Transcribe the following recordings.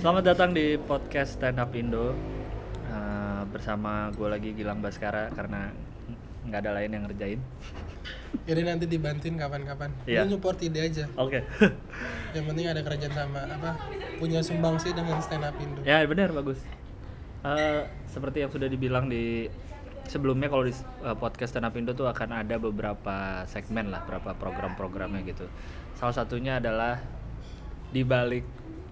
Selamat datang di podcast Stand Up Indo Eh, bersama gue lagi Gilang Baskara karena nggak ada lain yang ngerjain. Jadi nanti dibantuin kapan-kapan. Iya. Lu support ide aja. Oke. Yang penting ada kerjaan sama apa punya sumbangsi dengan stand up Indo. ya benar bagus. Eh, seperti yang sudah dibilang di sebelumnya kalau di eh, podcast Stand Up Indo tuh akan ada beberapa segmen lah, beberapa program-programnya gitu. Salah satunya adalah di balik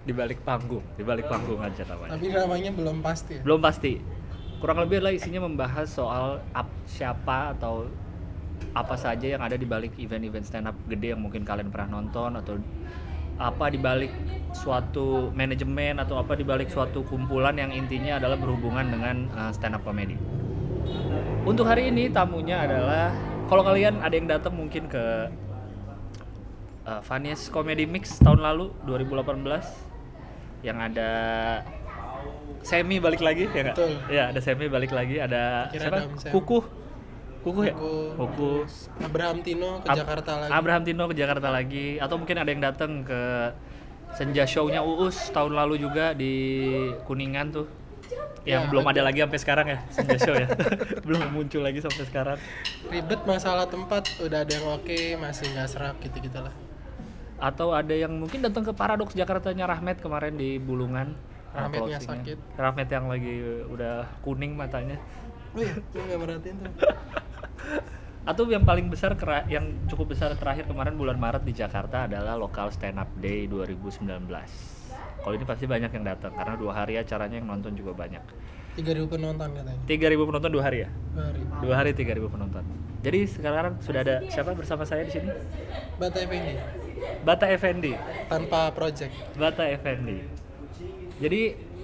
di balik panggung, di balik panggung aja namanya. Tapi namanya belum pasti ya. belum pasti kurang lebih adalah isinya membahas soal ap- siapa atau apa saja yang ada di balik event-event stand up gede yang mungkin kalian pernah nonton atau apa di balik suatu manajemen atau apa di balik suatu kumpulan yang intinya adalah berhubungan dengan uh, stand up comedy. Untuk hari ini tamunya adalah kalau kalian ada yang datang mungkin ke uh, Comedy Mix tahun lalu 2018 yang ada Semi balik lagi ya nggak? Ya ada Semi balik lagi ada Kira siapa? ada Om Sam. Kuku. Kuku ya? Kuku. Kuku. Abraham Tino ke Ab- Jakarta lagi. Abraham Tino ke Jakarta lagi atau mungkin ada yang datang ke Senja Show-nya Uus tahun lalu juga di Kuningan tuh. Yang Ya, belum ada ada. lagi sampai sekarang ya Senja Show ya. belum muncul lagi sampai sekarang. Ribet masalah tempat udah ada yang oke masih nggak serak gitu-gitu lah. Atau ada yang mungkin datang ke Paradox Jakartanya Rahmat kemarin di Bulungan. Rahmatnya Closingnya. sakit. Rahmat yang lagi udah kuning matanya. Lu nggak merhatiin tuh. Atau yang paling besar yang cukup besar terakhir kemarin bulan Maret di Jakarta adalah Local Stand Up Day 2019. Kalau ini pasti banyak yang datang karena dua hari acaranya yang nonton juga banyak. 3000 penonton katanya. 3000 penonton dua hari ya? Dua hari. Dua hari 3000 penonton. Jadi sekarang sudah ada siapa bersama saya di sini? Bata Effendi Bata Effendi. tanpa project. Bata Effendi. Jadi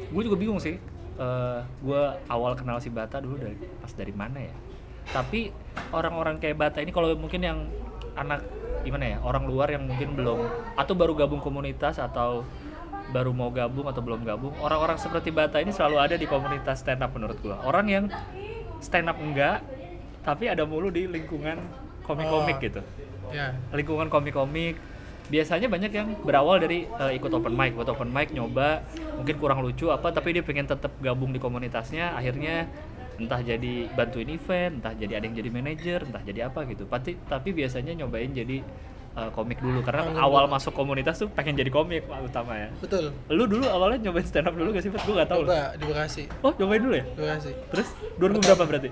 gue juga bingung sih. Eh gue awal kenal si Bata dulu dari pas dari mana ya? Tapi orang-orang kayak Bata ini kalau mungkin yang anak gimana ya orang luar yang mungkin belum atau baru gabung komunitas atau baru mau gabung atau belum gabung orang-orang seperti Bata ini selalu ada di komunitas stand up menurut gue orang yang stand up enggak tapi ada mulu di lingkungan komik-komik Oh. gitu Ya. lingkungan komik-komik biasanya banyak yang berawal dari eh, ikut open mic ikut open mic nyoba mungkin kurang lucu apa tapi dia pengen tetap gabung di komunitasnya akhirnya entah jadi bantuin event entah jadi ada yang jadi manajer entah jadi apa gitu tapi tapi biasanya nyobain jadi eh, komik dulu karena awal dulu. masuk komunitas tuh pengen jadi komik Pak, utama ya Betul. lu dulu awalnya nyobain stand up dulu gak sih gue gak tau. Coba di Bekasi. oh nyobain dulu ya Bekasi. terus 2000 berapa berarti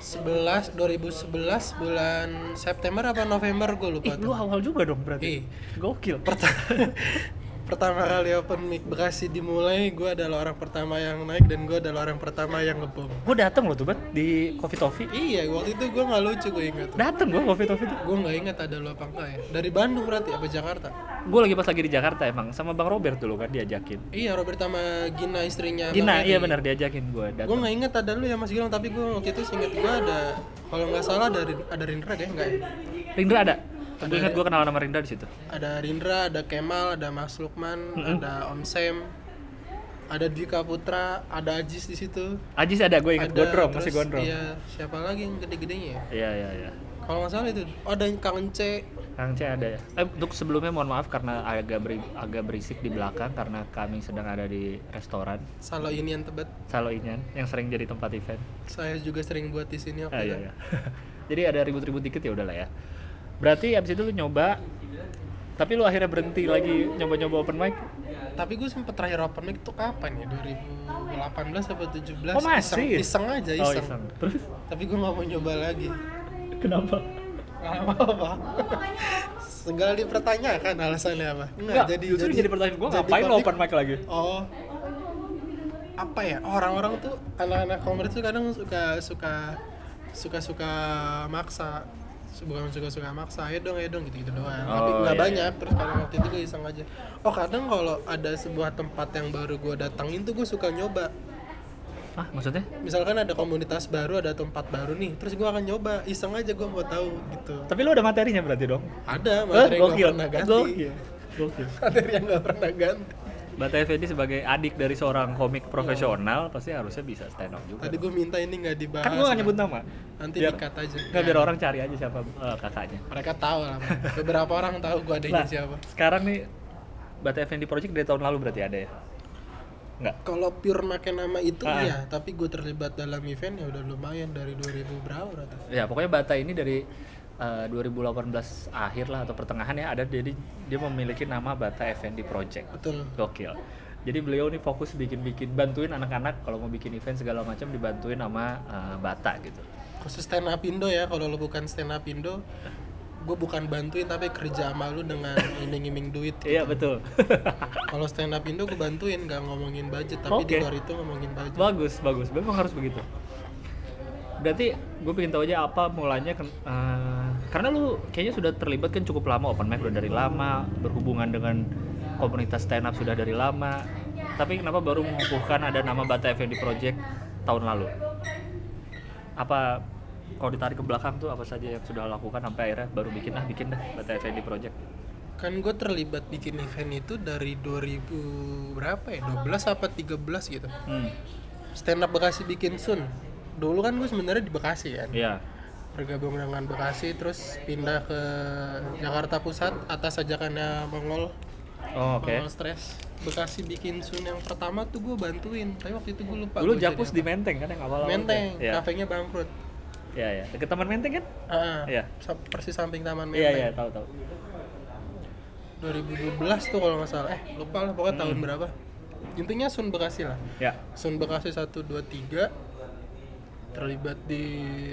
11 2011 bulan September apa November gue lupa Ih, tuh. lu awal juga dong berarti Ih. gokil pertama kali open mic Bekasi dimulai gue adalah orang pertama yang naik dan gue adalah orang pertama yang ngebom. Gue dateng loh tuh bat di Coffee Toffee. Iya waktu itu gue nggak lucu gue ingat. Dateng gue Coffee Toffee tuh. Gue nggak ingat ada lo apa enggak ya. Dari Bandung berarti apa Jakarta? Gue lagi pas lagi di Jakarta emang sama Bang Robert dulu kan diajakin. Iya Robert sama Gina istrinya Gina iya benar diajakin gue gue nggak ingat ada lu ya Mas Gilang tapi gue waktu itu inget gue ada kalau nggak salah ada ada Rindra deh enggak ya? Rindra ada gue ingat gue kenalan sama Rindra di situ ada Rindra ada Kemal ada Mas Lukman ada Om Sam ada Dika Putra ada Ajis di situ Ajis ada gue ingat Ada, gondrong terus masih gondrong Iya, siapa lagi yang gede-gedenya ya? iya iya iya Kalau nggak salah itu. Oh, ada yang Kang C. Kang C ada ya eh, untuk sebelumnya mohon maaf karena agak beri, agak berisik di belakang karena kami sedang ada di restoran Salo ini yang tebet. Salo Inyan yang sering jadi tempat event Saya juga sering buat di sini waktu Ah, itu. iya, iya. Jadi ada ribut-ribut dikit ya udahlah ya. Berarti abis itu lu nyoba, tapi lu akhirnya berhenti lagi nyoba-nyoba open mic. Tapi gue sempet terakhir open mic tuh kapan ya? 2018 atau 17? Oh, masih? Iseng, iseng aja, Oh iseng. iseng. Terus Tapi gue nggak mau nyoba lagi. kenapa? Gak apa-apa. Segala dipertanyakan alasannya apa? Enggak, jadi justru jadi, pertanyaan gue jadi ngapain lo open mic lagi? Oh. Apa ya? Orang-orang tuh anak-anak komersial tuh kadang suka suka suka suka maksa bukan suka suka maksa ayo dong ayo dong gitu gitu doang tapi Oh, nggak iya, banyak terus kadang waktu itu gue iseng aja oh kadang kalau ada sebuah tempat yang baru gue datangin tuh gue suka nyoba Ah maksudnya? misalkan ada komunitas baru ada tempat baru nih terus gue akan nyoba iseng aja gue mau tahu gitu Tapi lu ada materinya berarti dong? ada Eh, materi yang gokil. nggak pernah ganti Gokil. Gokil. materi yang nggak pernah ganti Bata Effendi sebagai adik dari seorang komik profesional pasti harusnya bisa stand up juga. tadi gue minta ini nggak dibahas kan gue gak nyebut nama. nanti biar, dikat aja Nggak biar orang cari aja siapa eh, kakaknya. mereka tahu lah beberapa orang tahu gue adanya Lah, siapa sekarang nih Bata Effendi Project dari tahun lalu berarti ada ya? Nggak. Kalau pure make nama itu Ah. iya, tapi gue terlibat dalam event ya udah lumayan dari 2000 berapa berarti. Ya pokoknya Bata ini dari eh, 2018 akhir lah atau pertengahan ya ada jadi dia memiliki nama Bata Effendi Project. Betul. Gokil. Jadi beliau nih fokus bikin-bikin bantuin anak-anak kalau mau bikin event segala macam dibantuin sama eh, Bata gitu. Khusus stand up Indo ya, kalau lo bukan stand up Indo, gue bukan bantuin tapi kerja sama lu dengan iming-iming duit. Iya betul. Kalau stand up Indo gue bantuin, nggak ngomongin budget, tapi Oke. di luar itu ngomongin budget. bagus bagus. Memang harus begitu. Berarti gue pengen tahu aja apa mulanya eh, karena lu kayaknya sudah terlibat kan cukup lama open mic udah dari lama berhubungan dengan komunitas stand up sudah dari lama. Tapi kenapa baru mengukuhkan ada nama Bata Effendi Project tahun lalu? Apa kalau ditarik ke belakang tuh apa saja yang sudah lakukan sampai akhirnya baru bikin ah bikin dah Bata Effendi Project. Kan gue terlibat bikin event itu dari 2000 berapa ya? 12 apa 13 gitu. Hmm. Stand up Bekasi bikin Sun. Dulu kan gue sebenarnya di Bekasi kan. Iya. Bergabung dengan Bekasi terus pindah ke Jakarta Pusat atas ajakannya Mongol. Oh, oke. Mongol Stress. Bekasi bikin Sun yang pertama tuh gue bantuin. Tapi waktu itu gue lupa. Dulu jadi di. Menteng kan yang awal-awal. Menteng, Iya. kafenya bangkrut. Iya, iya. Deket Taman Menteng kan? Ah, Iya. sa- persis samping Taman Iya, Menteng. iya, tahu tahu. 2012 tuh kalau nggak salah. Eh, lupa lah pokoknya tahun Hmm. berapa. Intinya Sun Bekasi lah. Ya. Sun Bekasi 1 2 3 terlibat di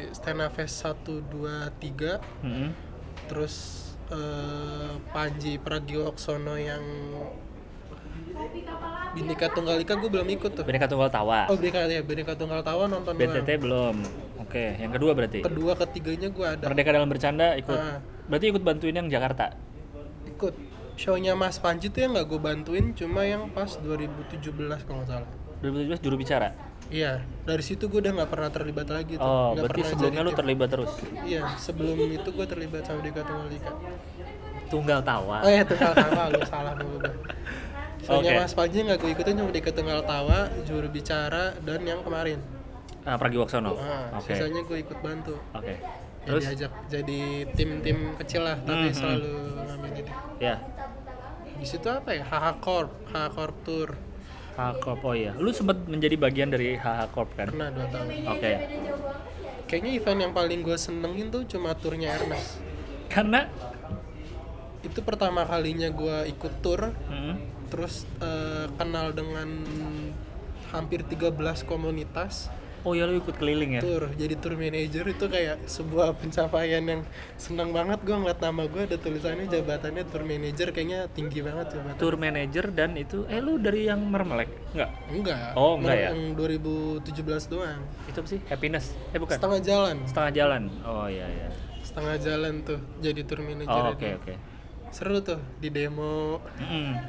Up Fest 1 2 3 Mm-mm. terus eh, Panji Pragiwaksono yang Bhinneka Tunggal Ika gue belum ikut tuh. Bineka Tunggal Tawa. Oh, Bhinneka ya, Bhinneka Tunggal Tawa nonton BTT belum. Oke, yang kedua berarti. Kedua ketiganya gue ada. Merdeka dalam bercanda ikut. Ah. Berarti ikut bantuin yang Jakarta. Ikut. Show-nya Mas Panji tuh yang nggak gue bantuin, cuma yang pas 2017 kalau nggak salah. 2017 juru bicara. Iya, dari situ gue udah nggak pernah terlibat lagi tuh. Oh, Nggak berarti pernah sebelumnya jadi lu terlibat terus. Iya, sebelum itu gue terlibat sama Dika Tunggal Ika. Tunggal Tawa. Oh iya, Tunggal Tawa, lu salah dulu. Soalnya Oke. Mas Panji nggak gue ikutin cuma Dika Tunggal Tawa, juru bicara, dan yang kemarin. Ah, Pragiwaksono. Nah, Oke. sisanya gue ikut bantu. Oke. Terus Terus diajak jadi tim-tim kecil lah, tapi Hmm, hmm. selalu ngambil jadi. ya, Di situ apa ya? HH Corp, HH Corp Tour. HH Corp. Oh iya. Lu sempat menjadi bagian dari HH Corp kan? Pernah dua tahun. Oke. Kayaknya event yang paling gue senengin tuh cuma turnya Ernest. Karena Itu pertama kalinya gue ikut tour, Mm, terus eh, kenal dengan hampir 13 komunitas Oh ya lu ikut keliling ya? tour. Jadi tour manager itu kayak sebuah pencapaian yang seneng banget gue ngeliat nama gue ada tulisannya jabatannya tour manager kayaknya tinggi banget jabatan. Tour manager dan itu eh lu dari yang Mermelek? Enggak. Enggak. Oh, enggak ya? Yang 2017 doang. Itu apa sih? Happiness. Eh bukan. Setengah jalan. Setengah jalan. Oh iya iya. Setengah jalan tuh jadi tour manager. Oh oke oke. Seru tuh di demo. Mm-mm.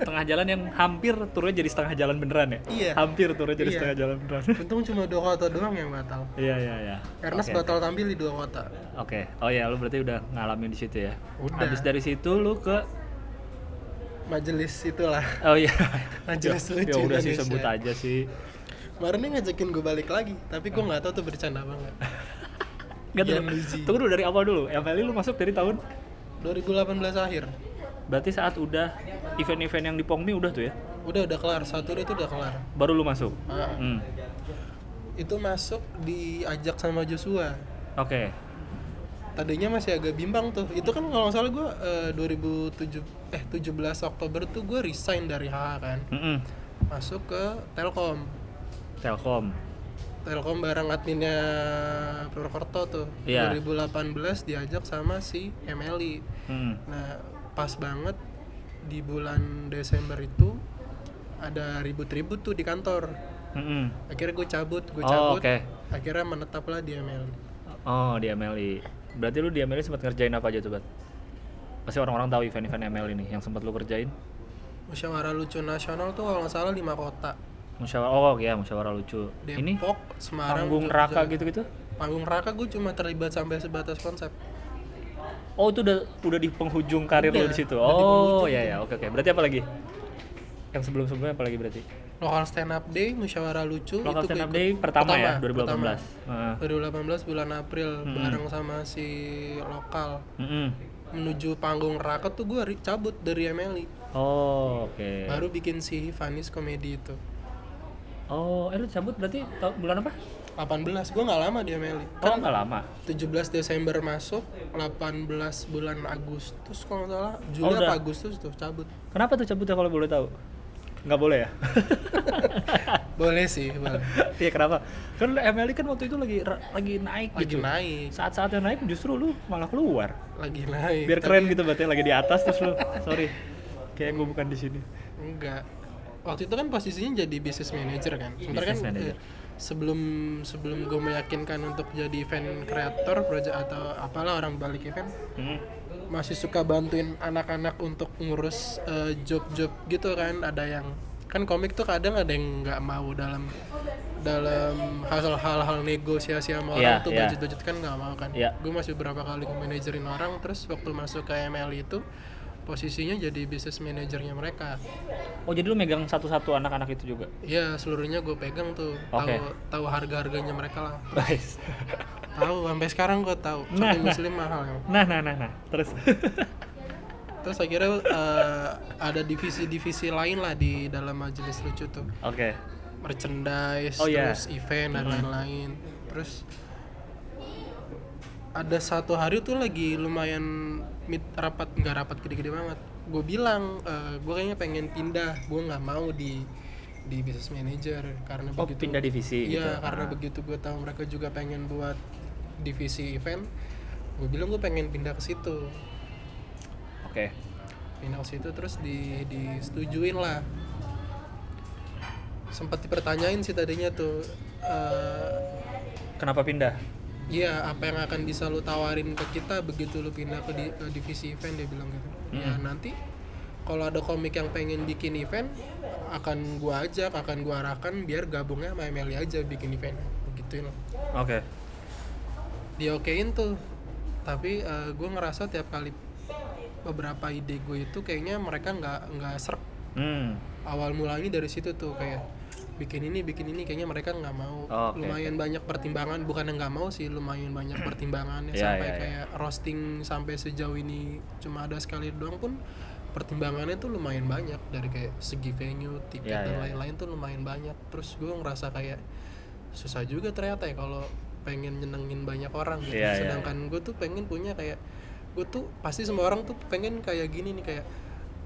Setengah jalan yang hampir turnya jadi setengah jalan beneran ya? Iya. Hampir turnya jadi Iya. setengah jalan beneran. Untung cuma dua kota doang yang batal. Iya iya iya. Karena Oke. batal tampil di dua kota. Oke. Oh ya, lu berarti udah ngalamin di situ ya. Udah. Habis dari situ lu ke Majelis itulah. Oh iya. Majelis ya, lucu ya udah sih sebut aja sih. Kemarin dia ngajakin gue balik lagi, tapi gue nggak tahu tuh bercanda apa tuh. Ian Luzi. Tunggu dulu dari awal dulu. MLI lu masuk dari tahun 2018 akhir. berarti saat udah event-event yang di Pongmi udah tuh ya. Udah udah kelar, satu itu udah kelar. Baru lu masuk. Ah, Hmm. Itu masuk diajak sama Joshua. Oke. Tadinya masih agak bimbang tuh. Itu kan kalau nggak salah gue eh, 2007 eh 17 Oktober tuh gue resign dari HH kan. Mm-mm. Masuk ke Telkom. Telkom. Telkom bareng adminnya Purwokerto tuh. Iya. 2018 diajak sama si MLI. Hmm. Nah, pas banget di bulan Desember itu ada ribut-ribut tuh di kantor. Mm-mm. Akhirnya gue cabut, gue Oh, cabut. oke. Akhirnya menetaplah di MLI. Oh, di MLI. Berarti lu di MLI sempat ngerjain apa aja tuh, Bat? Pasti orang-orang tahu event-event MLI nih yang sempat lu kerjain. Musyawarah lucu nasional tuh kalau nggak salah lima kota. Musyawarah oh ya, musyawarah lucu. Ini Depok, Semarang, panggung raka gitu-gitu? Panggung raka gue cuma terlibat sampai sebatas konsep. Oh, itu udah udah di penghujung karir lu Udah, di situ. Oh, ya ya, oke oke. Berarti apa lagi? Yang sebelum-sebelumnya apa lagi berarti? Lokal stand up day, musyawarah lucu Local itu Stand Up. Day pertama, ya, pertama. 2018. Heeh. 2018 bulan April Mm-mm. bareng sama si lokal. Mm-mm. menuju panggung raket tuh gue cabut dari MLI Oh, oke. baru bikin si Vanis komedi itu Oh, eh lu cabut berarti bulan apa? 18 gue nggak lama di MLI Oh, nggak lama. 17 Desember masuk 18 bulan Agustus kalau nggak salah Juli Oh, apa Agustus tuh cabut Kenapa tuh cabutnya kalau boleh tahu? Nggak boleh ya? boleh sih boleh Iya kenapa? Kan MLI kan waktu itu lagi lagi naik lagi gitu. naik Saat-saat yang naik justru lu malah keluar. lagi naik Biar Tapi keren gitu berarti lagi di atas terus lu. Sorry. Kayak gue bukan di sini. enggak waktu itu kan posisinya jadi business manager kan sebenarnya kan manager. eh, sebelum sebelum gue meyakinkan untuk jadi event creator project atau apalah orang balik event Hmm. masih suka bantuin anak-anak untuk ngurus eh, job-job gitu kan ada yang kan komik tuh kadang ada yang nggak mau dalam dalam hal-hal negosiasi sama orang Iya, tuh iya. budget-budget kan nggak mau kan Iya. gue masih beberapa kali manajerin orang terus waktu masuk ke ML itu posisinya jadi business manajernya mereka Oh jadi lu megang satu-satu anak-anak itu juga? Iya seluruhnya gue pegang tuh tahu Oke. tahu harga harganya mereka lah Guys. tahu sampai sekarang gue tahu Nah, Shopee nah. muslim mahal ya. Nah, nah, nah, nah. Terus. terus akhirnya eh, ada divisi-divisi lain lah di dalam majelis lucu tuh Oke. merchandise Oh, iya. terus event dan lain-lain terus ada satu hari tuh lagi lumayan meet rapat nggak rapat gede-gede banget gue bilang gue kayaknya pengen pindah gue nggak mau di di business manager karena Oh, begitu pindah divisi gitu. iya karena Ah. begitu gue tahu mereka juga pengen buat divisi event gue bilang gue pengen pindah ke situ Oke. pindah ke situ terus di disetujuin lah sempat dipertanyain sih tadinya tuh eh, Kenapa pindah? Iya, apa yang akan bisa lu tawarin ke kita begitu lu pindah ke, di- ke divisi event dia bilang gitu. Ya Hmm. nanti kalau ada komik yang pengen bikin event akan gua ajak, akan gua arahkan biar gabungnya sama MLI aja bikin event. Begituin lah. Oke. Dia okein tuh. Tapi eh, gua ngerasa tiap kali beberapa ide gue itu kayaknya mereka nggak nggak serk Hmm. awal mulanya dari situ tuh kayak bikin ini bikin ini kayaknya mereka nggak mau. Oh, oke, lumayan banyak pertimbangan bukan yang nggak mau sih lumayan banyak pertimbangannya. Iya, sampai iya, iya. kayak roasting sampai sejauh ini cuma ada sekali doang pun pertimbangannya tuh lumayan banyak. Dari kayak segi venue tiket Iya, dan iya, lain-lain tuh lumayan banyak. Terus gue ngerasa kayak susah juga ternyata ya kalau pengen nyenengin banyak orang gitu. Iya, iya, sedangkan gue tuh pengen punya kayak gue tuh pasti semua orang tuh pengen kayak gini nih kayak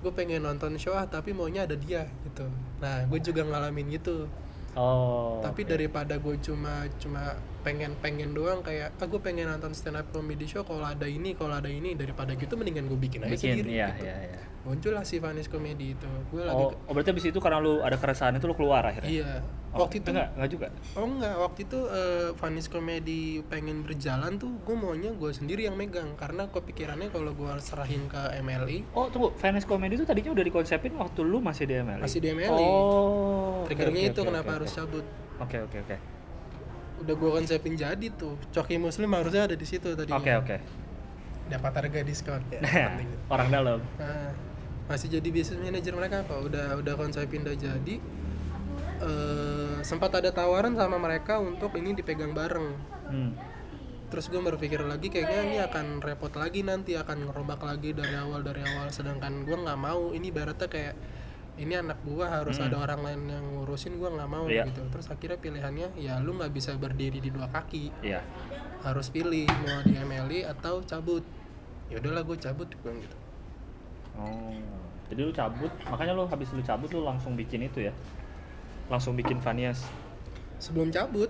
gue pengen nonton show ah tapi maunya ada dia gitu nah gue juga ngalamin gitu Oh. tapi daripada gue cuma cuma pengen pengen doang kayak ah gue pengen nonton stand up comedy show kalau ada ini kalau ada ini daripada gitu mendingan gue bikin aja bikin sendiri iya gitu. iya iya. muncul lah si Vanis komedi itu gue lagi Oh, oh, berarti abis itu karena lu ada keresahan itu lu keluar akhirnya? iya Oh, waktu itu enggak, enggak juga. oh enggak waktu itu eh, Vanis komedi pengen berjalan tuh gue maunya gue sendiri yang megang karena kepikirannya kalau gue serahin ke MLI Oh, tunggu, Finance Comedy itu tadinya udah dikonsepin waktu lu masih di MLI? Masih di MLI. Oh. oke, triggernya oke, itu oke, kenapa oke, harus oke. cabut Oke, oke, oke. Udah gue konsepin jadi tuh coki muslim harusnya ada di situ tadi Oke, oke. dapat harga diskon ya penting. orang dalam. Nah, masih jadi business manager mereka kok udah udah konsepin udah jadi eh, sempat ada tawaran sama mereka untuk ini dipegang bareng Hmm. terus gue berpikir lagi kayaknya ini akan repot lagi nanti akan ngerobak lagi dari awal dari awal sedangkan gue nggak mau ini ibaratnya kayak ini anak gua harus ada orang lain yang ngurusin gua nggak mau Hmm. Iya. gitu terus akhirnya pilihannya ya lu nggak bisa berdiri di dua kaki Iya. harus pilih mau di MLI atau cabut ya udahlah gue cabut gue bilang gitu Oh. Jadi lu cabut, makanya lu habis lu cabut lu langsung bikin itu ya. Langsung bikin Vanias. sebelum cabut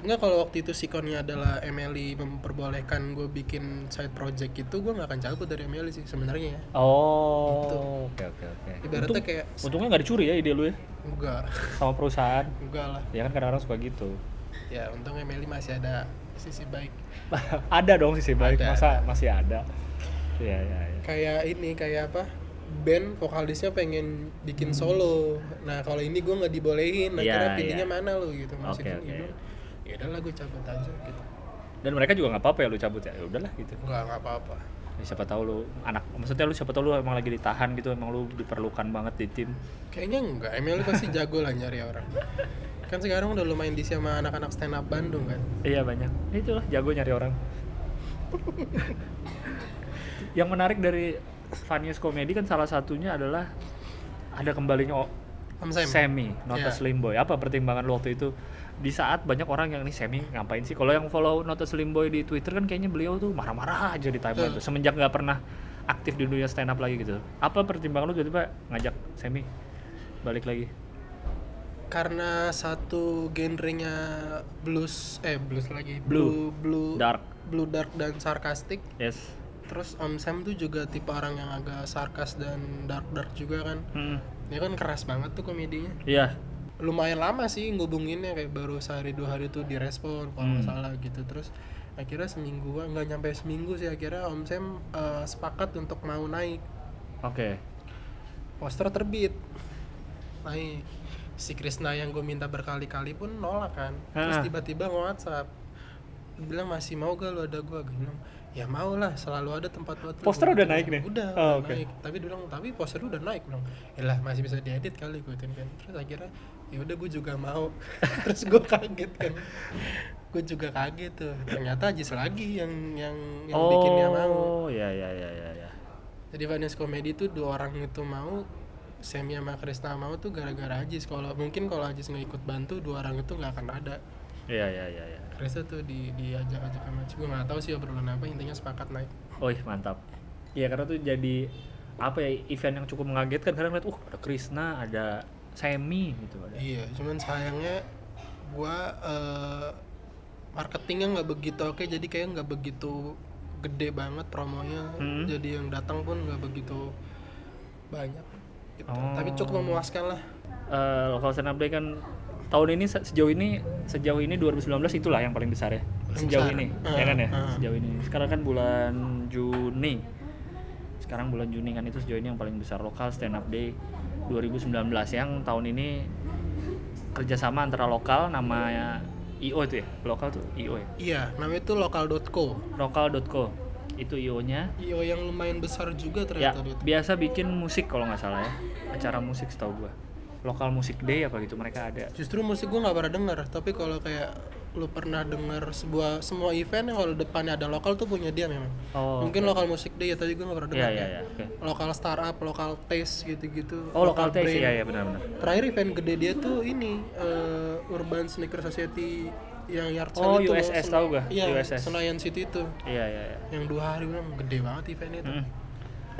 Enggak kalau waktu itu sikonnya adalah MLI memperbolehkan gue bikin side project itu gue nggak akan cabut dari MLI sih sebenarnya ya Oh. Oke, oke, oke. Ibaratnya Untung- kayak Untungnya nggak dicuri ya ide lu ya enggak sama perusahaan. enggak lah Ya kan kadang-kadang suka gitu. ya untung MLI masih ada sisi baik ada dong sisi baik, Ada, masa masih ada. Iya, iya, iya. kayak ini kayak apa band vokalisnya pengen bikin solo nah kalau ini gue nggak dibolehin akhirnya pilihnya iya. mana lo gitu maksudnya Oke, oke. gitu. Ya udahlah gue cabut aja gitu Dan mereka juga nggak apa-apa ya lu cabut ya. Ya udahlah gitu. nggak nggak apa-apa Ya, siapa tahu lu anak maksudnya lu siapa tahu lu emang lagi ditahan gitu emang lu diperlukan banget di tim kayaknya enggak MLI pasti jago lah nyari orang kan sekarang udah lumayan diisi sama anak-anak stand up Bandung kan iya banyak itulah jago nyari orang yang menarik dari Funniest Comedy kan salah satunya adalah ada kembalinya Om. Semi, Nota Iya. Slim Boy. Apa pertimbangan lu waktu itu? Di saat banyak orang yang nih Semi ngapain sih? Kalau yang follow Nota Slim Boy di Twitter kan kayaknya beliau tuh marah-marah aja di timeline tuh. Semenjak nggak pernah aktif di dunia stand up lagi gitu. Apa pertimbangan lu tiba-tiba ngajak Semi balik lagi? karena satu genrenya blues eh blues lagi Blue. blue blue Dark. blue dark dan sarkastik Yes. terus Om Sam tuh juga tipe orang yang agak sarkas dan dark dark juga kan Hmm. dia kan keras banget tuh komedinya Iya. Lumayan lama sih ngubunginnya kayak baru sehari dua hari tuh direspon kalau nggak Hmm. salah gitu. Terus akhirnya seminggu nggak nyampe seminggu sih akhirnya Om Sam eh, sepakat untuk mau naik. Oke. poster terbit. Naik. Si Krisna yang gue minta berkali-kali pun nolak kan. Terus tiba-tiba nge-whatsapp. Bilang masih mau gak lu ada gue gue bilang ya mau lah selalu ada tempat buat lu." Poster udah naik nih? udah Oh, udah oke. naik tapi dia bilang tapi poster udah naik bilang ya lah masih bisa diedit kali gue kan terus akhirnya ya udah gue juga mau terus gue kaget kan gue juga kaget tuh ternyata Ajis lagi yang yang yang bikin dia mau Oh, ya ya ya ya ya. jadi Vanes Comedy itu dua orang itu mau Semi sama Krisna mau tuh gara-gara Ajis kalau mungkin kalau Ajis nggak ikut bantu dua orang itu nggak akan ada Iya iya iya ya. Krisna tuh di diajak-ajak sama gue nggak tahu sih obrolan apa intinya sepakat naik Oh, ih, mantap. Iya, karena tuh jadi apa ya event yang cukup mengagetkan karena ngeliat uh ada Krisna, ada Semi gitu ada. iya cuman sayangnya gue eh, marketingnya nggak begitu oke jadi kayak nggak begitu gede banget promonya Hmm. jadi yang datang pun nggak begitu banyak gitu. Oh. tapi cukup memuaskan lah Eh, local stand up day kan tahun ini se- sejauh ini sejauh ini 2019 itulah yang paling besar ya. Sejauh besar. ini Ah, ya kan ya? ah. sejauh ini. Sekarang kan bulan Juni. Sekarang bulan Juni kan itu sejauh ini yang paling besar. Lokal stand up day 2019 yang tahun ini kerjasama antara lokal namanya IO itu ya? Lokal tuh IO ya? Iya namanya itu lokal.co lokal.co itu IO nya IO yang lumayan besar juga ya ternyata tuh. biasa bikin musik kalau nggak salah ya. Acara musik setahu gua lokal musik day apa gitu mereka ada Justru musik gue nggak pernah denger, tapi kalau kayak lu pernah denger sebuah semua event yang kalau depannya ada lokal tuh punya dia memang. oh Mungkin lokal musik day ya tadi gue nggak pernah Iya dengar. iya ya. iya oke. Lokal startup, lokal taste gitu-gitu. Oh lokal taste brain. iya iya benar-benar. Terakhir event gede dia tuh ini eh, Urban Sneaker Society yang yard Oh, sale itu. USS tahu gua, Iya, USS. Senayan City itu. Iya iya iya. Yang dua hari bilang gede banget event itu. Mm.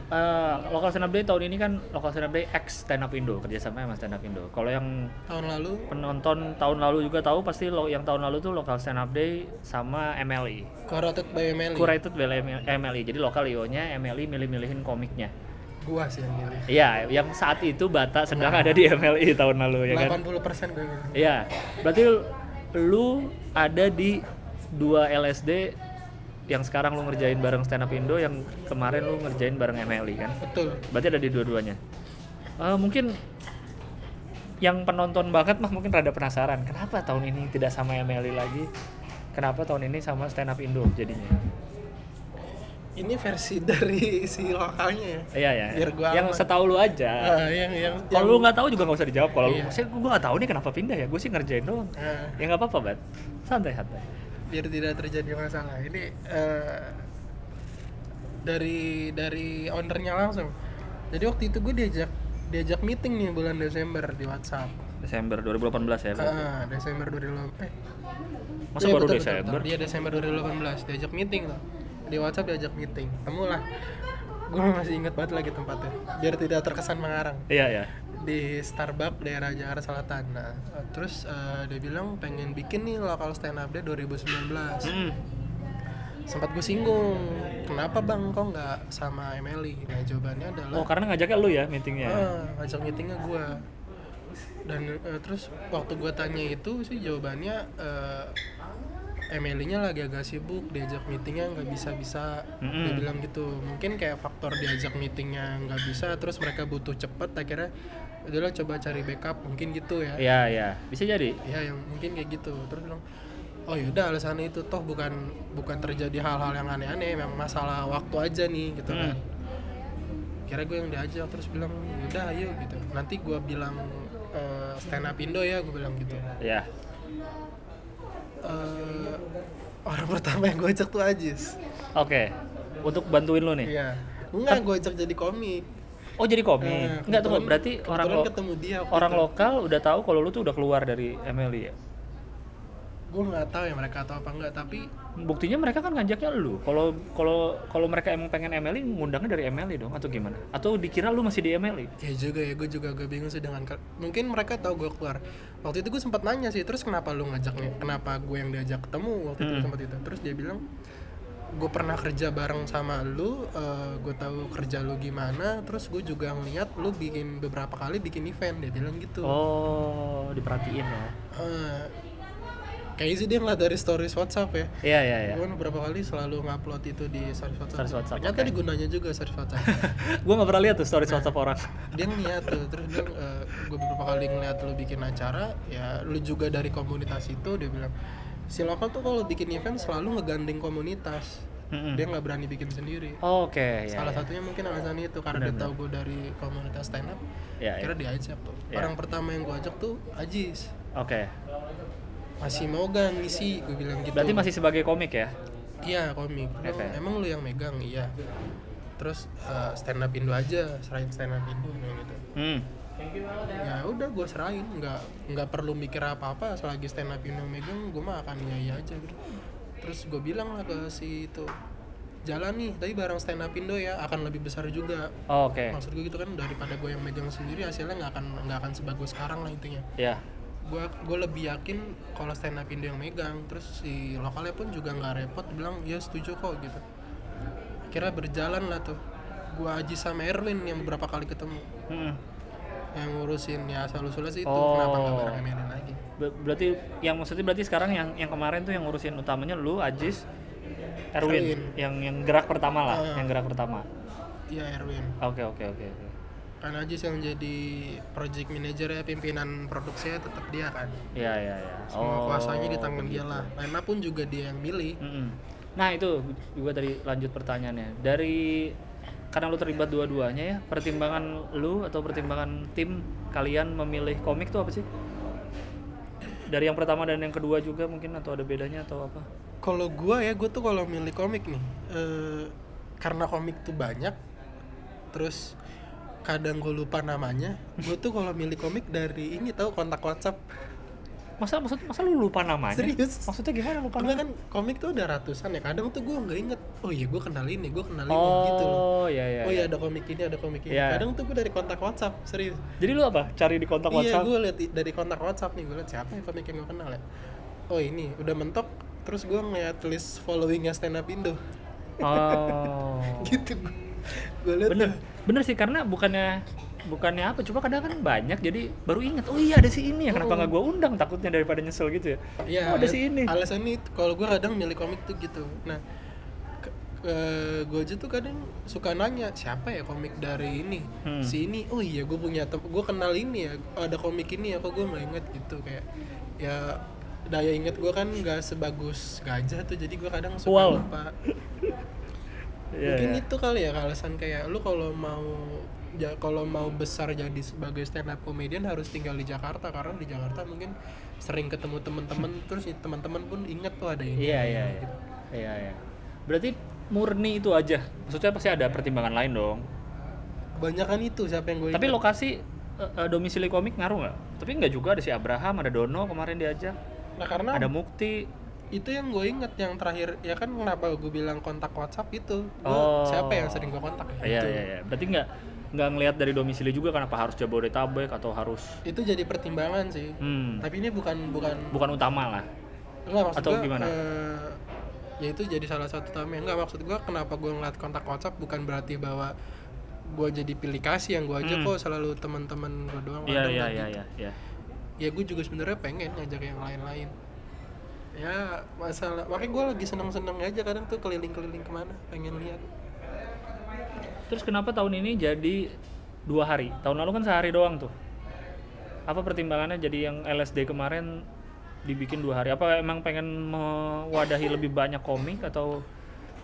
Eh, lokal stand up day tahun ini kan lokal stand up day X stand up Indo kerjasama sama stand up Indo. Kalau yang Tahun lalu penonton tahun lalu juga tahu pasti lo yang tahun lalu tuh lokal stand up day sama MLI. curated by Emily. Curated by MLI. Jadi lokal IO-nya MLI milih-milihin komiknya. Gua sih yang milih. Iya, yang saat itu Bata sedang ada di MLI tahun lalu ya kan. 80% gue. Iya. Berarti lu ada di dua LSD yang sekarang lu ngerjain bareng stand up Indo yang kemarin lu ngerjain bareng MLI kan. Betul. Berarti ada di dua-duanya. Eh, mungkin yang penonton banget mah mungkin rada penasaran kenapa tahun ini tidak sama MLI lagi kenapa tahun ini sama stand up Indo jadinya Ini versi dari si lokalnya ya. iya ya Biar gua yang aman. setahu lu aja Ah, yang yang kalau lu nggak tahu juga nggak usah dijawab kalau Iya. lu saya gue nggak tahu nih kenapa pindah ya gue sih ngerjain doang Ah, ya nggak apa-apa bat santai santai biar tidak terjadi masalah. Ini eh, dari dari ownernya langsung. Jadi waktu itu gue diajak diajak meeting nih bulan Desember di WhatsApp. Desember 2018 ya berarti. Ah, Desember 2018. Eh, masa iya, baru betul, Desember Betul, Dia Desember 2018 diajak meeting loh. Di WhatsApp diajak meeting. Temu lah. Gue masih inget banget lagi tempatnya. Biar tidak terkesan mengarang. iya ya di Starbucks daerah Jakarta Selatan. Nah, terus eh, dia bilang pengen bikin nih lokal stand up day 2019. Mm. Sempat gue singgung, kenapa bang kok nggak sama Emily? Nah jawabannya adalah oh karena ngajaknya lu ya meetingnya ah, ngajak meetingnya gue. Dan eh, terus waktu gue tanya itu sih jawabannya eh, Emily-nya lagi agak sibuk, diajak meetingnya nggak bisa-bisa. Dia Mm-mm. bilang gitu. Mungkin kayak faktor diajak meetingnya nggak bisa, terus mereka butuh cepet, akhirnya udahlah coba cari backup, mungkin gitu ya. iya iya bisa jadi Ya yang mungkin kayak gitu. Terus bilang, oh yaudah alasannya itu toh bukan bukan terjadi hal-hal yang aneh-aneh, memang masalah waktu aja nih gitu Hmm. kan. Kira gue yang diajak terus bilang, yaudah ayo gitu. Nanti gue bilang eh, stand up Indo ya, gue bilang gitu. ya Eh, orang pertama yang gue ajak tuh Ajis. oke untuk bantuin lo nih iya enggak gue ajak jadi komik oh jadi komik? Eh, enggak kebetulan- berarti orang lo ketemu dia orang itu. lokal udah tahu kalau lu tuh udah keluar dari MLI ya? Gue nggak tahu ya mereka tahu apa enggak tapi buktinya mereka kan ngajaknya lu. Kalau kalau kalau mereka emang pengen MLI ngundangnya dari MLI dong atau gimana? Atau dikira lu masih di MLI ya juga ya gue juga agak bingung sih dengan mungkin mereka tahu gue keluar. Waktu itu gue sempat nanya sih terus kenapa lu ngajaknya? Kenapa gue yang diajak ketemu waktu itu Hmm. sempat itu? Terus dia bilang gue pernah kerja bareng sama lu eh, gue tahu kerja lu gimana terus gue juga ngeliat lu bikin beberapa kali bikin event dia bilang gitu. Oh diperhatiin ya? Eh, kayaknya sih dia ngeliat dari stories WhatsApp ya. Iya iya iya. Gue beberapa kali selalu ngupload itu di stories WhatsApp. Stories WhatsApp, ternyata oke. digunanya juga stories WhatsApp. Gue nggak pernah lihat tuh stories WhatsApp orang. Dia ngeliat tuh terus dia gue beberapa kali ngeliat lu bikin acara ya lu juga dari komunitas itu dia bilang si lokal tuh kalau bikin event selalu ngegandeng komunitas Mm-mm. dia nggak berani bikin sendiri oke ya, salah ya. satunya mungkin alasan itu karena dia tahu gue dari komunitas stand up Ya, ya. kira diajak tuh Ya. orang pertama yang gue ajak tuh Ajis oke masih mau gak ngisi gue bilang gitu berarti masih sebagai komik ya iya komik Emang- Oke. emang lu yang megang iya terus eh, stand up Indo aja serahin stand up Indo gitu hmm. Ya. Udah gue serahin. Nggak nggak perlu mikir apa apa selagi stand up Indo megang gue mah akan iya aja gitu terus gue bilang lah ke si itu jalan nih tapi bareng stand up Indo ya akan lebih besar juga. Oh, oke. Maksud gue gitu kan daripada gue yang megang sendiri hasilnya nggak akan nggak akan sebagus sekarang lah intinya. Ya. Gue gue lebih yakin kalau stand up Indo yang megang. Terus si lokalnya pun juga nggak repot bilang ya setuju kok gitu. Kira berjalan lah tuh. Gue Aji sama Erwin yang beberapa kali ketemu. Mm-mm. Yang ngurusin ya asal usulnya sih itu. Oh. kenapa nggak bareng Emelin lagi? Ber- berarti yang maksudnya berarti sekarang yang yang kemarin tuh yang ngurusin utamanya lu Ajis Erwin, Erwin. yang yang gerak pertama lah Ah. yang gerak pertama. Iya Erwin. Oke oke oke kan Aji yang jadi project manager ya pimpinan produksinya tetap dia kan. Iya iya iya. Semua kuasanya di tangan dia lah. Lena pun juga dia yang milih. Mm-mm. Nah itu juga tadi lanjut pertanyaannya. Dari karena lu terlibat dua-duanya ya pertimbangan lu atau pertimbangan tim kalian memilih komik tuh apa sih? Dari yang pertama dan yang kedua juga mungkin atau ada bedanya atau apa? kalau gua ya gua tuh kalau milih komik nih eh, karena komik tuh banyak terus kadang gue lupa namanya gue tuh kalau milih komik dari ini tahu kontak WhatsApp Masa maksud masa lu lupa namanya? Serius? Maksudnya gimana lupa karena namanya? kan komik tuh ada ratusan ya kadang tuh gue nggak inget oh iya gue kenal ini gue kenal ini gitu loh Oh iya iya. oh iya. iya ada komik ini ada komik ini Iya. kadang tuh gue dari kontak WhatsApp serius Jadi lu apa? Cari di kontak iya WhatsApp? gue liat i- dari kontak WhatsApp nih gue liat siapa ya komik yang gue kenal ya oh ini udah mentok terus gue ngeliat list followingnya stand up Indo Oh. gitu gue liat bener bener sih karena bukannya bukannya apa cuma kadang kan banyak jadi baru ingat oh iya ada si ini ya kenapa nggak gue undang takutnya daripada nyesel gitu ya Iya, oh, ada si ini Alasannya itu kalau gue kadang milih komik tuh gitu. Nah, gue aja tuh kadang suka nanya siapa ya komik dari ini, Hmm. si ini. Oh iya, gue punya gue kenal ini ya. Ada komik ini ya, kok gue inget gitu kayak ya daya inget gue kan nggak sebagus gajah tuh jadi gue kadang suka Wow. lupa Iya, mungkin iya. itu kali ya alasan kayak lu kalau mau ja, kalau mau besar jadi sebagai stand up comedian harus tinggal di Jakarta karena di Jakarta mungkin sering ketemu teman-teman terus ya teman-teman pun inget tuh ada ini. Iya iya iya. Iya iya. Berarti murni itu aja? Maksudnya pasti ada pertimbangan lain dong. Kebanyakan itu siapa yang gue tapi lokasi eh, domisili komik ngaruh nggak? Tapi nggak juga ada si Abraham ada Dono kemarin diajak. Nah karena ada Mukti. Itu yang gue inget yang terakhir ya kan kenapa gue bilang kontak WhatsApp itu? Oh. siapa yang sering gue kontak? Ya iya itu. iya iya. Berarti nggak nggak ngelihat dari domisili juga kenapa harus Jabodetabek atau harus itu jadi pertimbangan sih. Hmm, tapi ini bukan bukan bukan utama lah. Enggak maksud Atau gua, gimana? eh, ya itu jadi salah satu tamnya enggak maksud gua kenapa gua ngeliat kontak WhatsApp bukan berarti bahwa gua jadi pilih kasih yang gua aja Hmm. kok selalu teman-teman gua doang iya iya nggak iya gitu. iya iya. Ya gue juga sebenarnya pengen ngajak yang lain-lain. Ya masalah makanya gue lagi seneng-seneng aja kadang tuh keliling-keliling ke mana pengen lihat Terus kenapa tahun ini jadi dua hari? Tahun lalu kan sehari doang tuh. Apa pertimbangannya jadi yang LSD kemarin dibikin dua hari? Apa emang pengen mewadahi lebih banyak komik atau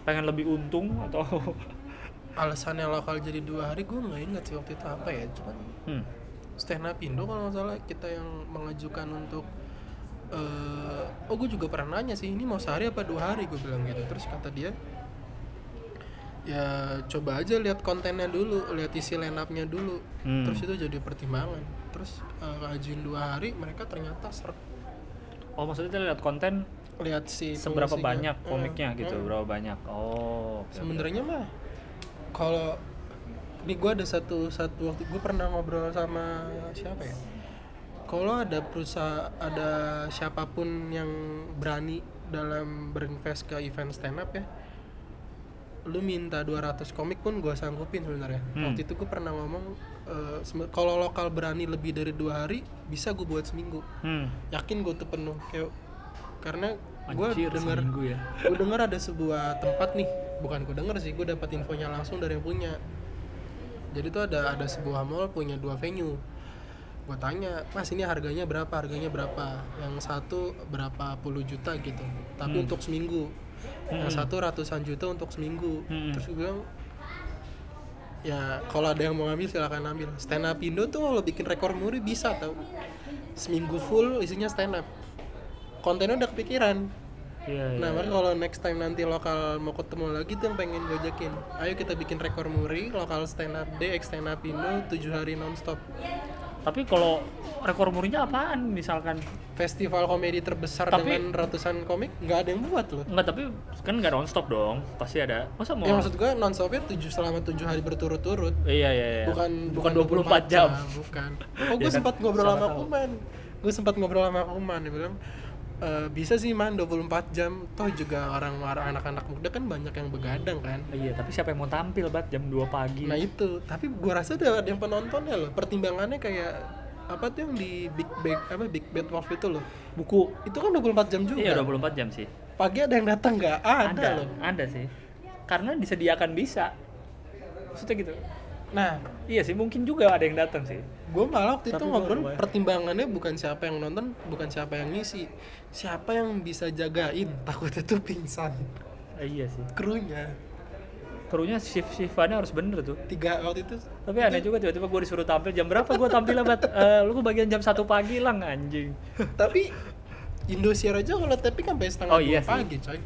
pengen lebih untung atau? alasannya lokal jadi dua hari gue nggak ingat sih waktu itu apa ya cuman Hmm. stand up Indo kalau nggak salah kita yang mengajukan untuk eh oh gue juga pernah nanya sih ini mau sehari apa dua hari gue bilang gitu terus kata dia ya coba aja lihat kontennya dulu lihat isi line up-nya dulu Hmm. terus itu jadi pertimbangan terus uh, ajuin dua hari mereka ternyata ser Oh maksudnya lihat konten lihat si seberapa banyak Eh, komiknya gitu, eh. berapa banyak? Oh. oke. sebenarnya mah kalau ini gue ada satu satu waktu gue pernah ngobrol sama siapa ya kalau ada perusahaan ada siapa pun yang berani dalam berinvest ke event stand up ya lu minta 200 komik pun gue sanggupin sebenarnya. Hmm. waktu itu gue pernah ngomong sem- kalau lokal berani lebih dari dua hari bisa gue buat seminggu. Hmm. yakin gue tuh penuh kayak karena gue seminggu ya. gue denger ada sebuah tempat nih bukan gue denger sih gue dapat infonya langsung dari yang punya. Jadi tuh ada ada sebuah mall punya dua venue. Gue tanya mas ini harganya berapa? Harganya berapa? Yang satu berapa puluh juta? gitu. Tapi Hmm. untuk seminggu yang Hmm. satu ratusan juta untuk seminggu Hmm. terus gue bilang ya kalau ada yang mau ngambil silakan ambil stand up Indo tuh kalau bikin rekor muri bisa tau seminggu full isinya stand up kontennya udah kepikiran Iya, iya. Nah, mari kalau next time nanti lokal mau ketemu lagi tuh yang pengen gojekin. Ayo kita bikin rekor muri, lokal stand up day, stand up Indo, 7 hari nonstop. Tapi kalau rekor murinya apaan misalkan? Festival komedi terbesar Tapi- dengan ratusan komik, nggak ada yang buat loh. Enggak, tapi kan nggak nonstop dong. Pasti ada. Masa mau Ya maksud gua nonstopnya 7 selama 7 hari berturut-turut. Iya, iya, iya. Bukan bukan 24 jam. bukan. Oh, gue Ya kan, sempat ngobrol siapa sama tahu. Kuman. Gue sempat ngobrol sama Kuman, dia bilang "Eh, bisa sih man 24 jam toh juga orang orang anak-anak muda kan banyak yang begadang kan Iya, tapi siapa yang mau tampil, Bat? Jam 2 pagi. Nah itu, tapi gua rasa ada ada yang penontonnya loh. Pertimbangannya kayak apa tuh yang di Big Bang apa Big Bad Wolf itu loh. buku. Itu kan 24 jam juga. Iya, 24 jam sih. Pagi ada yang datang nggak? Ada, ada, loh. ada sih. Karena disediakan bisa. Maksudnya gitu. Nah, Iya sih, mungkin juga ada yang datang sih. gua malah waktu itu Tapi ngobrol lumayan. pertimbangannya bukan siapa yang nonton, bukan siapa yang ngisi. Siapa yang bisa jagain? Takutnya tuh pingsan. Eh, iya sih. Krunya. Krunya shift-shiftannya harus bener tuh. Tiga waktu itu Tapi aneh juga tiba-tiba gue disuruh tampil jam berapa gue tampil bat Eh, lu bagian jam satu pagi lang anjing. tapi Indosiar aja kalau tapi kan sampai setengah Oh, iya dua pagi coy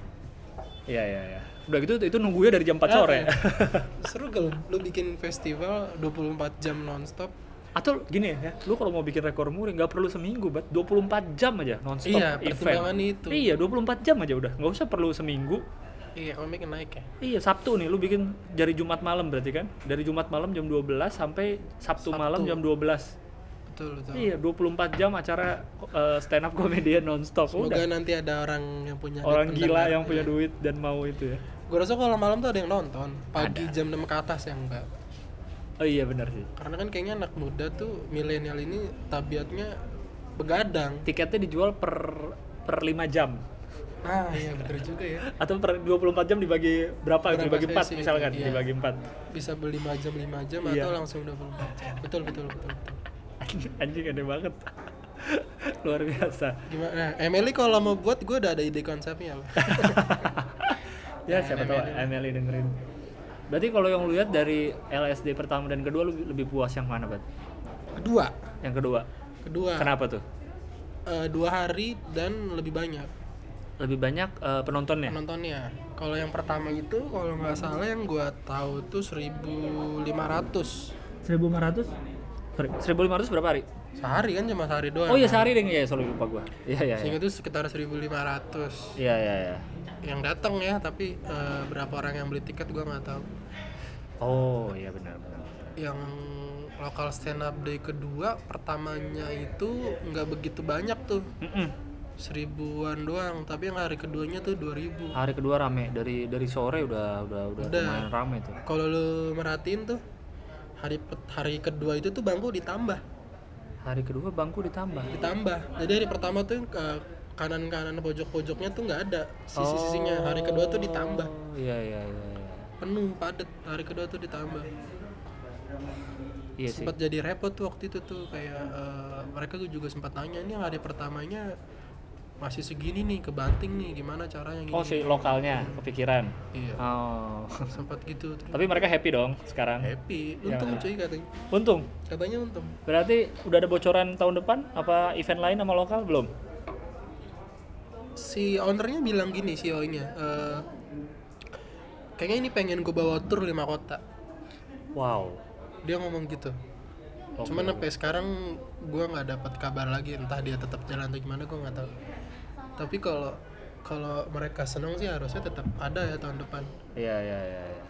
Iya iya iya. Udah gitu itu nunggunya dari jam 4 sore. Ah, seru kalau lu bikin festival 24 jam nonstop Atau gini ya, lu kalau mau bikin rekor muri nggak perlu seminggu, bat 24 jam aja nonstop Iya, event. itu. Iya, 24 jam aja udah. nggak usah perlu seminggu. iya komik naik ya Iya, Sabtu nih lu bikin dari Jumat malam berarti kan? Dari Jumat malam jam 12 sampai Sabtu, Sabtu. malam jam 12. betul betul Iya, 24 jam acara eh, stand up comedian nonstop. semoga Udah. nanti ada orang yang punya Orang gila yang punya Iya. duit dan mau itu ya. Gue rasa kalau malam tuh ada yang nonton pagi Ada. jam 6 ke atas yang enggak Oh iya benar sih. karena kan kayaknya anak muda tuh milenial ini tabiatnya begadang Tiketnya dijual per per 5 jam nah iya betul juga ya atau per 24 jam dibagi berapa? Berapa dibagi 4 sesi? misalkan, Iya. dibagi 4. bisa beli 5 jam 5 jam Iya. atau langsung 24 jam betul betul betul, betul. Anjing aneh banget. Luar biasa. gimana nah, Emily kalau mau buat gue udah ada ide konsepnya loh Ya siapa tahu Emily. Dengerin. Berarti kalau yang lu lihat dari LSD pertama dan kedua lu lebih puas yang mana, Bat? kedua Yang kedua. kedua Kenapa tuh? eh, dua hari dan lebih banyak Lebih banyak eh, penontonnya. penontonnya kalau yang pertama itu kalau nggak salah yang gua tahu tuh 1500 1500? Sorry, 1500 berapa hari? Sehari kan cuma sehari doang Oh iya kan. sehari deh ya, sorry lupa gua. Iya iya. sehingga Iya itu sekitar 1500 iya iya. iya. yang datang ya tapi eh, berapa orang yang beli tiket gua nggak tahu Oh iya benar benar. yang lokal stand up day kedua pertamanya itu nggak begitu banyak tuh Mm-mm. seribuan doang tapi yang hari keduanya tuh 2000 Hari kedua rame dari dari sore udah udah udah, Udah. lumayan rame tuh. kalau lu merhatiin tuh hari hari kedua itu tuh bangku ditambah Hari kedua bangku ditambah. ditambah. Jadi hari pertama tuh yang ke kanan kanan pojok pojoknya tuh nggak ada. Sisi sisinya hari kedua tuh ditambah. Oh, Iya iya iya. iya. penuh padat. Hari kedua tuh ditambah. Iya sempat jadi repot tuh waktu itu tuh. Kayak eh, mereka tuh juga sempat nanya ini hari pertamanya masih segini nih kebanting nih gimana caranya gini Oh si lokalnya kepikiran. iya. Oh. sempat gitu terus. Tapi mereka happy dong sekarang. happy. Ya. untung cuy katanya. Untung. katanya untung. Berarti udah ada bocoran tahun depan? Apa event lain sama lokal? Belum? si ownernya bilang gini CEO nya eh, kayaknya ini pengen gue bawa tur lima kota. Wow. Dia ngomong gitu. Cuman sampai sekarang gue nggak dapat kabar lagi entah dia tetap jalan atau gimana gue nggak tahu tapi kalau kalau mereka senang sih harusnya tetap ada ya tahun depan. Iya iya iya iya.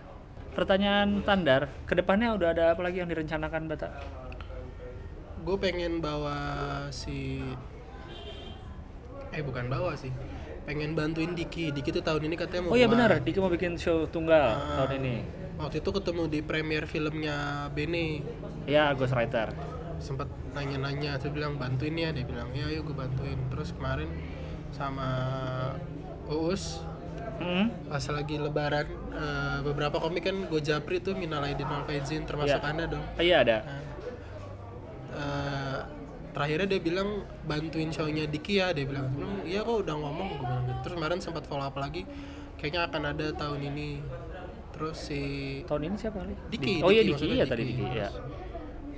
pertanyaan standar ke depannya udah ada apa lagi yang direncanakan Bata gue pengen bawa si eh bukan bawa sih. Pengen bantuin Diki. Diki tuh tahun ini katanya mau oh iya benar Diki mau bikin show tunggal Ah. tahun ini. waktu itu ketemu di premier filmnya Bene Iya Ghost Writer sempat nanya-nanya saya bilang bantuin ya dia bilang. Ya ayo gue bantuin. Terus kemarin sama Uus. Hmm? pas lagi lebaran eh, beberapa komik kan gue japri tuh minal aidin wal faizin termasuk Iya. anda dong. Ah, iya ada. Nah, eh, terakhirnya dia bilang bantuin show-nya Diki ya dia bilang "Hmm, iya kok udah ngomong gue bilang gitu. Terus kemarin sempat follow up lagi kayaknya akan ada tahun ini. Terus si tahun ini siapa lagi? Diki, oh iya Diki, Diki maksudnya iya Diki. tadi Diki ya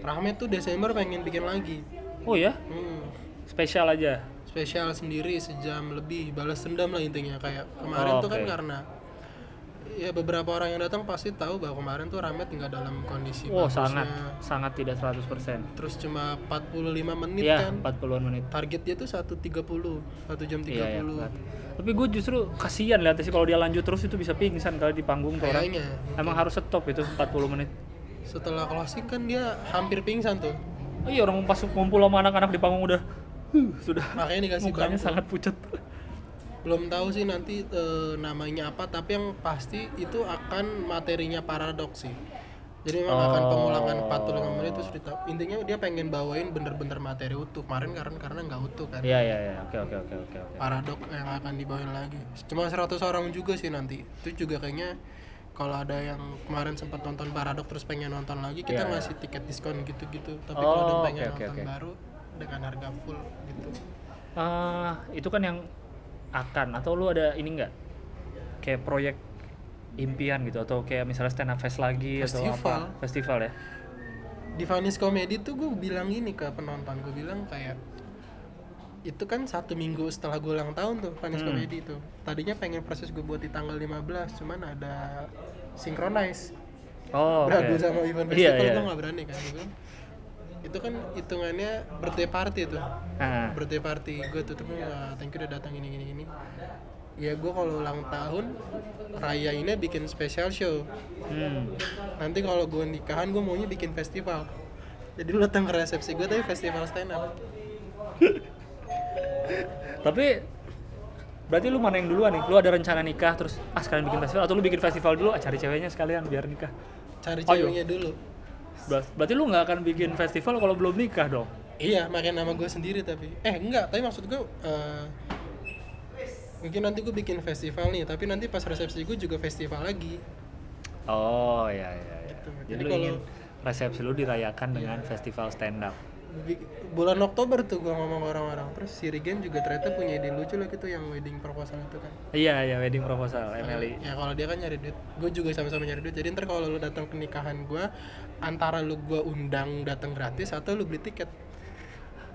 Rahmat tuh Desember pengen bikin lagi. Oh ya hmm. spesial aja spesial sendiri sejam lebih balas dendam lah intinya kayak kemarin Oh, tuh kan karena ya beberapa orang yang datang pasti tahu bahwa kemarin tuh Ramet nggak dalam kondisi wow bagusnya. sangat sangat tidak 100% terus cuma 45 menit Iya, kan 40-an menit. target dia tuh 1.30 1 jam 30 Iya, iya. berat. Tapi gue justru kasihan lihat sih kalau dia lanjut terus itu bisa pingsan kalau di panggung tuh orang. kayaknya Emang harus stop itu 40 menit. setelah closing kan dia hampir pingsan tuh Oh iya orang pas ngumpul sama anak-anak di panggung udah huh, sudah makanya dikasih mukanya bangku. sangat pucat. belum tahu sih nanti eh, namanya apa tapi yang pasti itu akan materinya paradoks sih jadi memang akan Oh. pengulangan 45 menit terus dita- intinya dia pengen bawain bener-bener materi utuh kemarin karena karena nggak utuh kan Iya iya iya. Oke oke oke oke paradok yang akan dibawain lagi cuma 100 orang juga sih nanti itu juga kayaknya kalau ada yang kemarin sempat nonton paradok terus pengen nonton lagi kita Iya, iya. ngasih tiket diskon gitu-gitu tapi Oh, kalau ada yang pengen oke, nonton oke. baru dengan harga full gitu Ah, itu kan yang akan atau lu ada ini enggak? Kayak proyek impian gitu atau kayak misalnya stand up fest lagi atau Festival. apa? Festival ya. di Vanis Comedy tuh gue bilang gini ke penonton gue bilang kayak itu kan satu minggu setelah gue ulang tahun tuh Vanis Hmm. Comedy itu tadinya pengen proses gue buat di tanggal 15 cuman ada synchronize Oh, beradu sama event Iya, festival iya. gue nggak berani kan gue itu kan hitungannya birthday party tuh. Ah, birthday party. Gue tuh "Wah, thank you udah datang ini gini gini ya gue kalau ulang tahun raya ini bikin special show. Hmm. nanti kalau gue nikahan gue maunya bikin festival. Jadi lu datang ke resepsi gue tapi festival stand up Tapi berarti lu mana yang duluan nih? Lu ada rencana nikah terus ah sekalian bikin festival atau lu bikin festival dulu? Ah, cari ceweknya sekalian biar nikah. cari Ayo. ceweknya dulu. Ber- Berarti lu nggak akan bikin festival kalau belum nikah dong? iya makin nama gue sendiri tapi eh enggak tapi maksud gue eh, mungkin nanti gue bikin festival nih tapi nanti pas resepsi gue juga festival lagi Oh iya iya. iya. Gitu. Jadi, Jadi lu kalau- ingin resepsi lu dirayakan dengan festival stand up. Bulan Oktober tuh gue ngomong orang-orang. Terus si Regen juga ternyata punya ide lucu lah gitu yang wedding proposal itu kan. Iya iya wedding proposal Emily. ya kalau dia kan nyari duit. Gue juga sama-sama nyari duit. Jadi ntar kalau lu datang ke nikahan gue antara lu gue undang datang gratis atau lu beli tiket.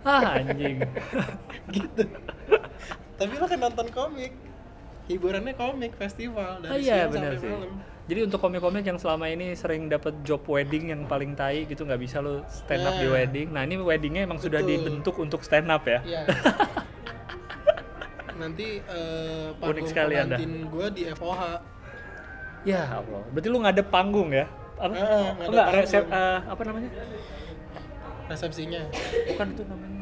Ah anjing. gitu. Tapi lo kan nonton komik. Hiburannya komik festival. Dari iya siang sampai sih. malam Jadi untuk komik-komik yang selama ini sering dapat job wedding yang paling tai gitu nggak bisa lu stand up di Nah. wedding. Nah ini weddingnya emang sudah Betul. dibentuk untuk stand up ya. Iya. nanti eh, Unik panggung sekali pengantin gue di FOH Ya Allah. Berarti lu ngadep panggung ya? Apa? Ah, ngadep Enggak, panggung. resep eh, apa namanya? resepsinya Bukan itu namanya.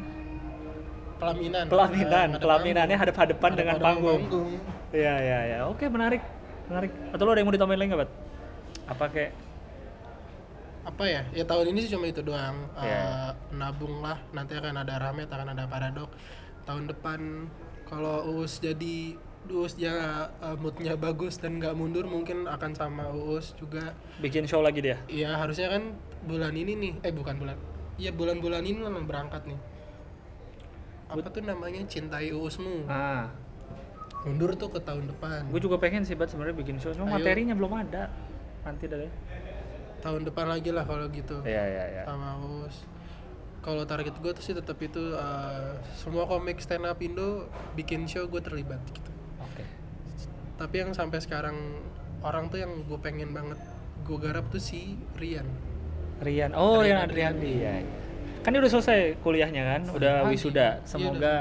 pelaminan Pelaminan. Pelaminannya hadap-hadapan dengan panggung. panggung. Iya iya iya. Oke menarik. Menarik. Atau lu ada yang mau ditambahin lagi nggak, Bat? Apa kayak apa ya? Ya tahun ini sih cuma itu doang. Eh, Iya. nabung lah. Nanti akan ada ramet akan ada paradok. Tahun depan kalau uus jadi uus ya eh, moodnya bagus dan nggak mundur mungkin akan sama uus juga. Bikin show lagi dia? Iya harusnya kan bulan ini nih. Eh bukan bulan. Iya bulan-bulan ini lah berangkat nih. Apa tuh namanya? Cintai uusmu. Ah, mundur tuh ke tahun depan gue juga pengen sih, Bat sebenarnya bikin show. Cuma Ayo. materinya belum ada. Nanti deh. tahun depan lagi lah kalau gitu Iya iya iya. sama Uus. Kalau target gue tuh sih tetap itu eh, semua komik stand up Indo bikin show gue terlibat gitu. Oke. Tapi yang sampai sekarang orang tuh yang gue pengen banget gue garap tuh si Rian Rian. Oh, Rian Rian Adriandi ya. Kan dia udah selesai kuliahnya kan, udah wisuda. Iya, Semoga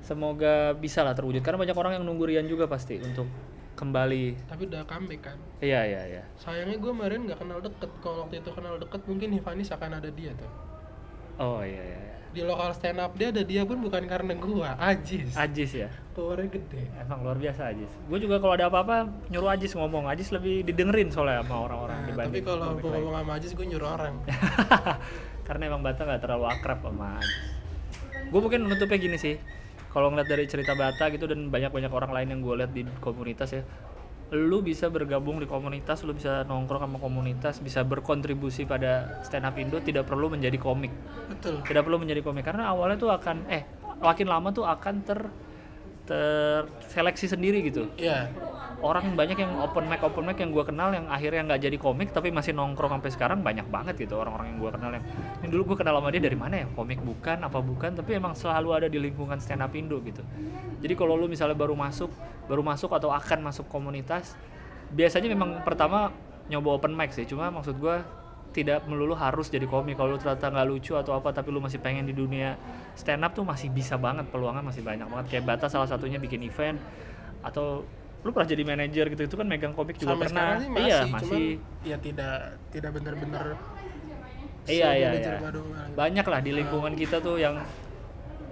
semoga bisa lah terwujud karena banyak orang yang nunggu Rian juga pasti untuk kembali. tapi udah comeback kan Iya, iya, iya. sayangnya gue kemarin nggak kenal deket kalau waktu itu kenal deket mungkin Hivanis akan ada dia tuh Oh, iya, iya. iya. di lokal stand up dia ada dia pun bukan karena gua Ajis Ajis ya. powernya gede Emang luar biasa Ajis. Gue juga kalau ada apa-apa nyuruh Ajis ngomong. Ajis lebih didengerin soalnya sama orang-orang Nah, dibanding tapi kalau gue ngomong sama Ajis gue nyuruh orang Karena emang Bata nggak terlalu akrab sama Ajis. Gue mungkin menutupnya gini sih. Kalau ngeliat dari cerita Bata gitu dan banyak-banyak orang lain yang gue lihat di komunitas ya, lu bisa bergabung di komunitas, lu bisa nongkrong sama komunitas, bisa berkontribusi pada stand up Indo tidak perlu menjadi komik. betul. Tidak perlu menjadi komik karena awalnya tuh akan eh makin lama tuh akan ter terseleksi sendiri gitu. Iya orang banyak yang open mic open mic yang gue kenal yang akhirnya nggak jadi komik tapi masih nongkrong sampai sekarang banyak banget gitu orang-orang yang gue kenal yang ini dulu gue kenal sama dia dari mana ya? Komik bukan apa bukan tapi emang selalu ada di lingkungan stand up Indo gitu. Jadi kalau lu misalnya baru masuk baru masuk atau akan masuk komunitas biasanya memang pertama nyoba open mic sih. Cuma maksud gue tidak melulu harus jadi komik. Kalau lu ternyata nggak lucu atau apa tapi lu masih pengen di dunia stand up tuh masih bisa banget peluangnya masih banyak banget. Kayak Bata salah satunya bikin event atau lu pernah jadi manajer gitu itu kan megang komik juga sampai pernah. sih masih, iya cuman masih. ya tidak tidak benar-benar iya iya iya. gitu. banyak lah di lingkungan kita tuh yang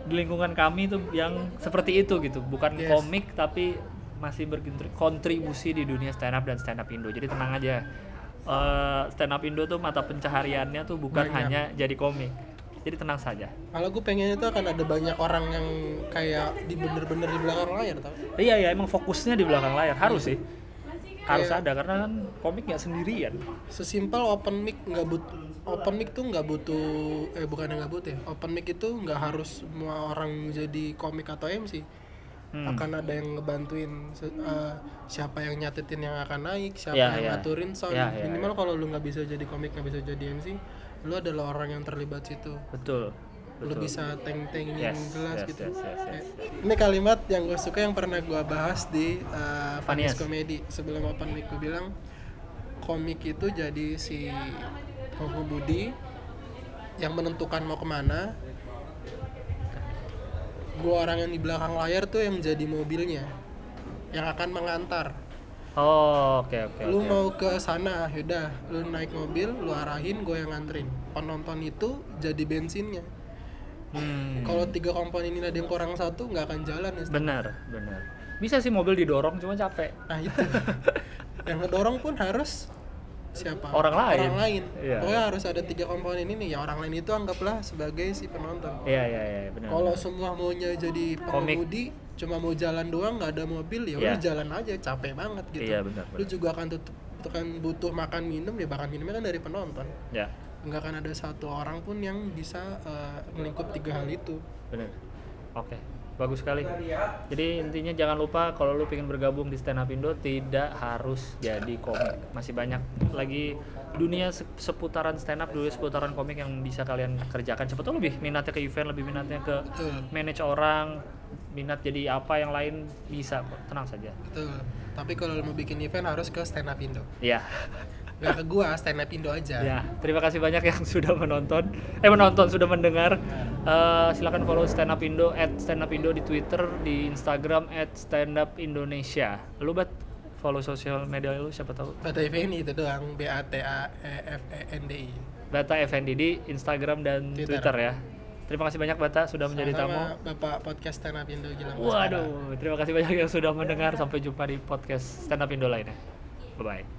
di lingkungan kami tuh yang seperti itu gitu. Bukan Yes. komik tapi masih berkontribusi di dunia stand up dan stand up Indo. Jadi tenang aja. Eh, stand up Indo tuh mata pencahariannya tuh bukan Banyak. hanya jadi komik jadi tenang saja. Kalau gue pengennya tuh akan ada banyak orang yang kayak di bener-bener di belakang layar tau. Iya iya emang fokusnya di belakang layar. Harus sih. Harus Kayak- ada karena kan komik nggak sendirian. Sesimpel open mic nggak butuh open mic tuh nggak butuh eh bukan nggak butuh ya? Open mic itu nggak harus semua orang jadi komik atau MC Hmm. akan ada yang ngebantuin eh, siapa yang nyatetin yang akan naik siapa Ya, yang ya. ngaturin sound. Ya, ya, minimal kalau lu nggak bisa jadi komik nggak bisa jadi MC lu adalah orang yang terlibat situ. Betul lu bisa teng-tengin Yes, gelas yes, gitu. yes, yes, yes. Eh, ini kalimat yang gue suka yang pernah gue bahas di uh, Funniest. Funniest. Comedy. Sebelum open mic gue bilang komik itu jadi si pengemudi yang menentukan mau ke mana. Gue orang yang di belakang layar tuh yang jadi mobilnya yang akan mengantar oh oke oke lu oke. mau ke sana yaudah lu naik mobil lu arahin gue yang nganterin. Penonton itu jadi bensinnya. Hmm. kalau tiga komponen ini ada yang kurang satu nggak akan jalan ya benar benar. Bisa sih mobil didorong cuma capek. Nah itu. Yang ngedorong pun harus siapa? Orang lain. orang lain. Iya. pokoknya harus ada tiga komponen ini ya orang lain itu anggaplah sebagai si penonton. Iya iya iya benar kalau semua maunya jadi Komik. Cuma mau jalan doang nggak ada mobil ya Iya. udah jalan aja capek banget gitu. Iya, benar, lu juga akan tutup kan butuh makan minum ya makan minumnya kan dari penonton. Ya. Nggak akan ada satu orang pun yang bisa eh, melingkup tiga hal itu. Benar. Oke bagus sekali. Jadi intinya jangan lupa kalau lu pengen bergabung di stand up Indo tidak harus jadi komik. Masih banyak lagi dunia se- seputaran stand up dunia seputaran komik yang bisa kalian kerjakan. Siapa tahu lebih minatnya ke event lebih minatnya ke manage orang minat jadi apa yang lain bisa kok. Tenang saja. Betul. Tapi kalau mau bikin event harus ke stand up Indo. Ya nggak ke gua stand up Indo aja Ya, terima kasih banyak yang sudah menonton. Eh menonton, sudah mendengar. Eh, silakan follow Stand Up Indo at Stand Up Indo di Twitter, di Instagram at Stand Up Indonesia. Lu bat follow sosial media lu siapa tahu. Bata Effendi itu doang B A T A E F E N D I Bata Effendi di Instagram dan Twitter. Twitter, ya. Terima kasih banyak Bata sudah menjadi tamu. Sama Bapak podcast stand up Indo Gilang. Waduh, terima kasih banyak yang sudah mendengar. Sampai jumpa di podcast Stand Up Indo lainnya. Bye bye.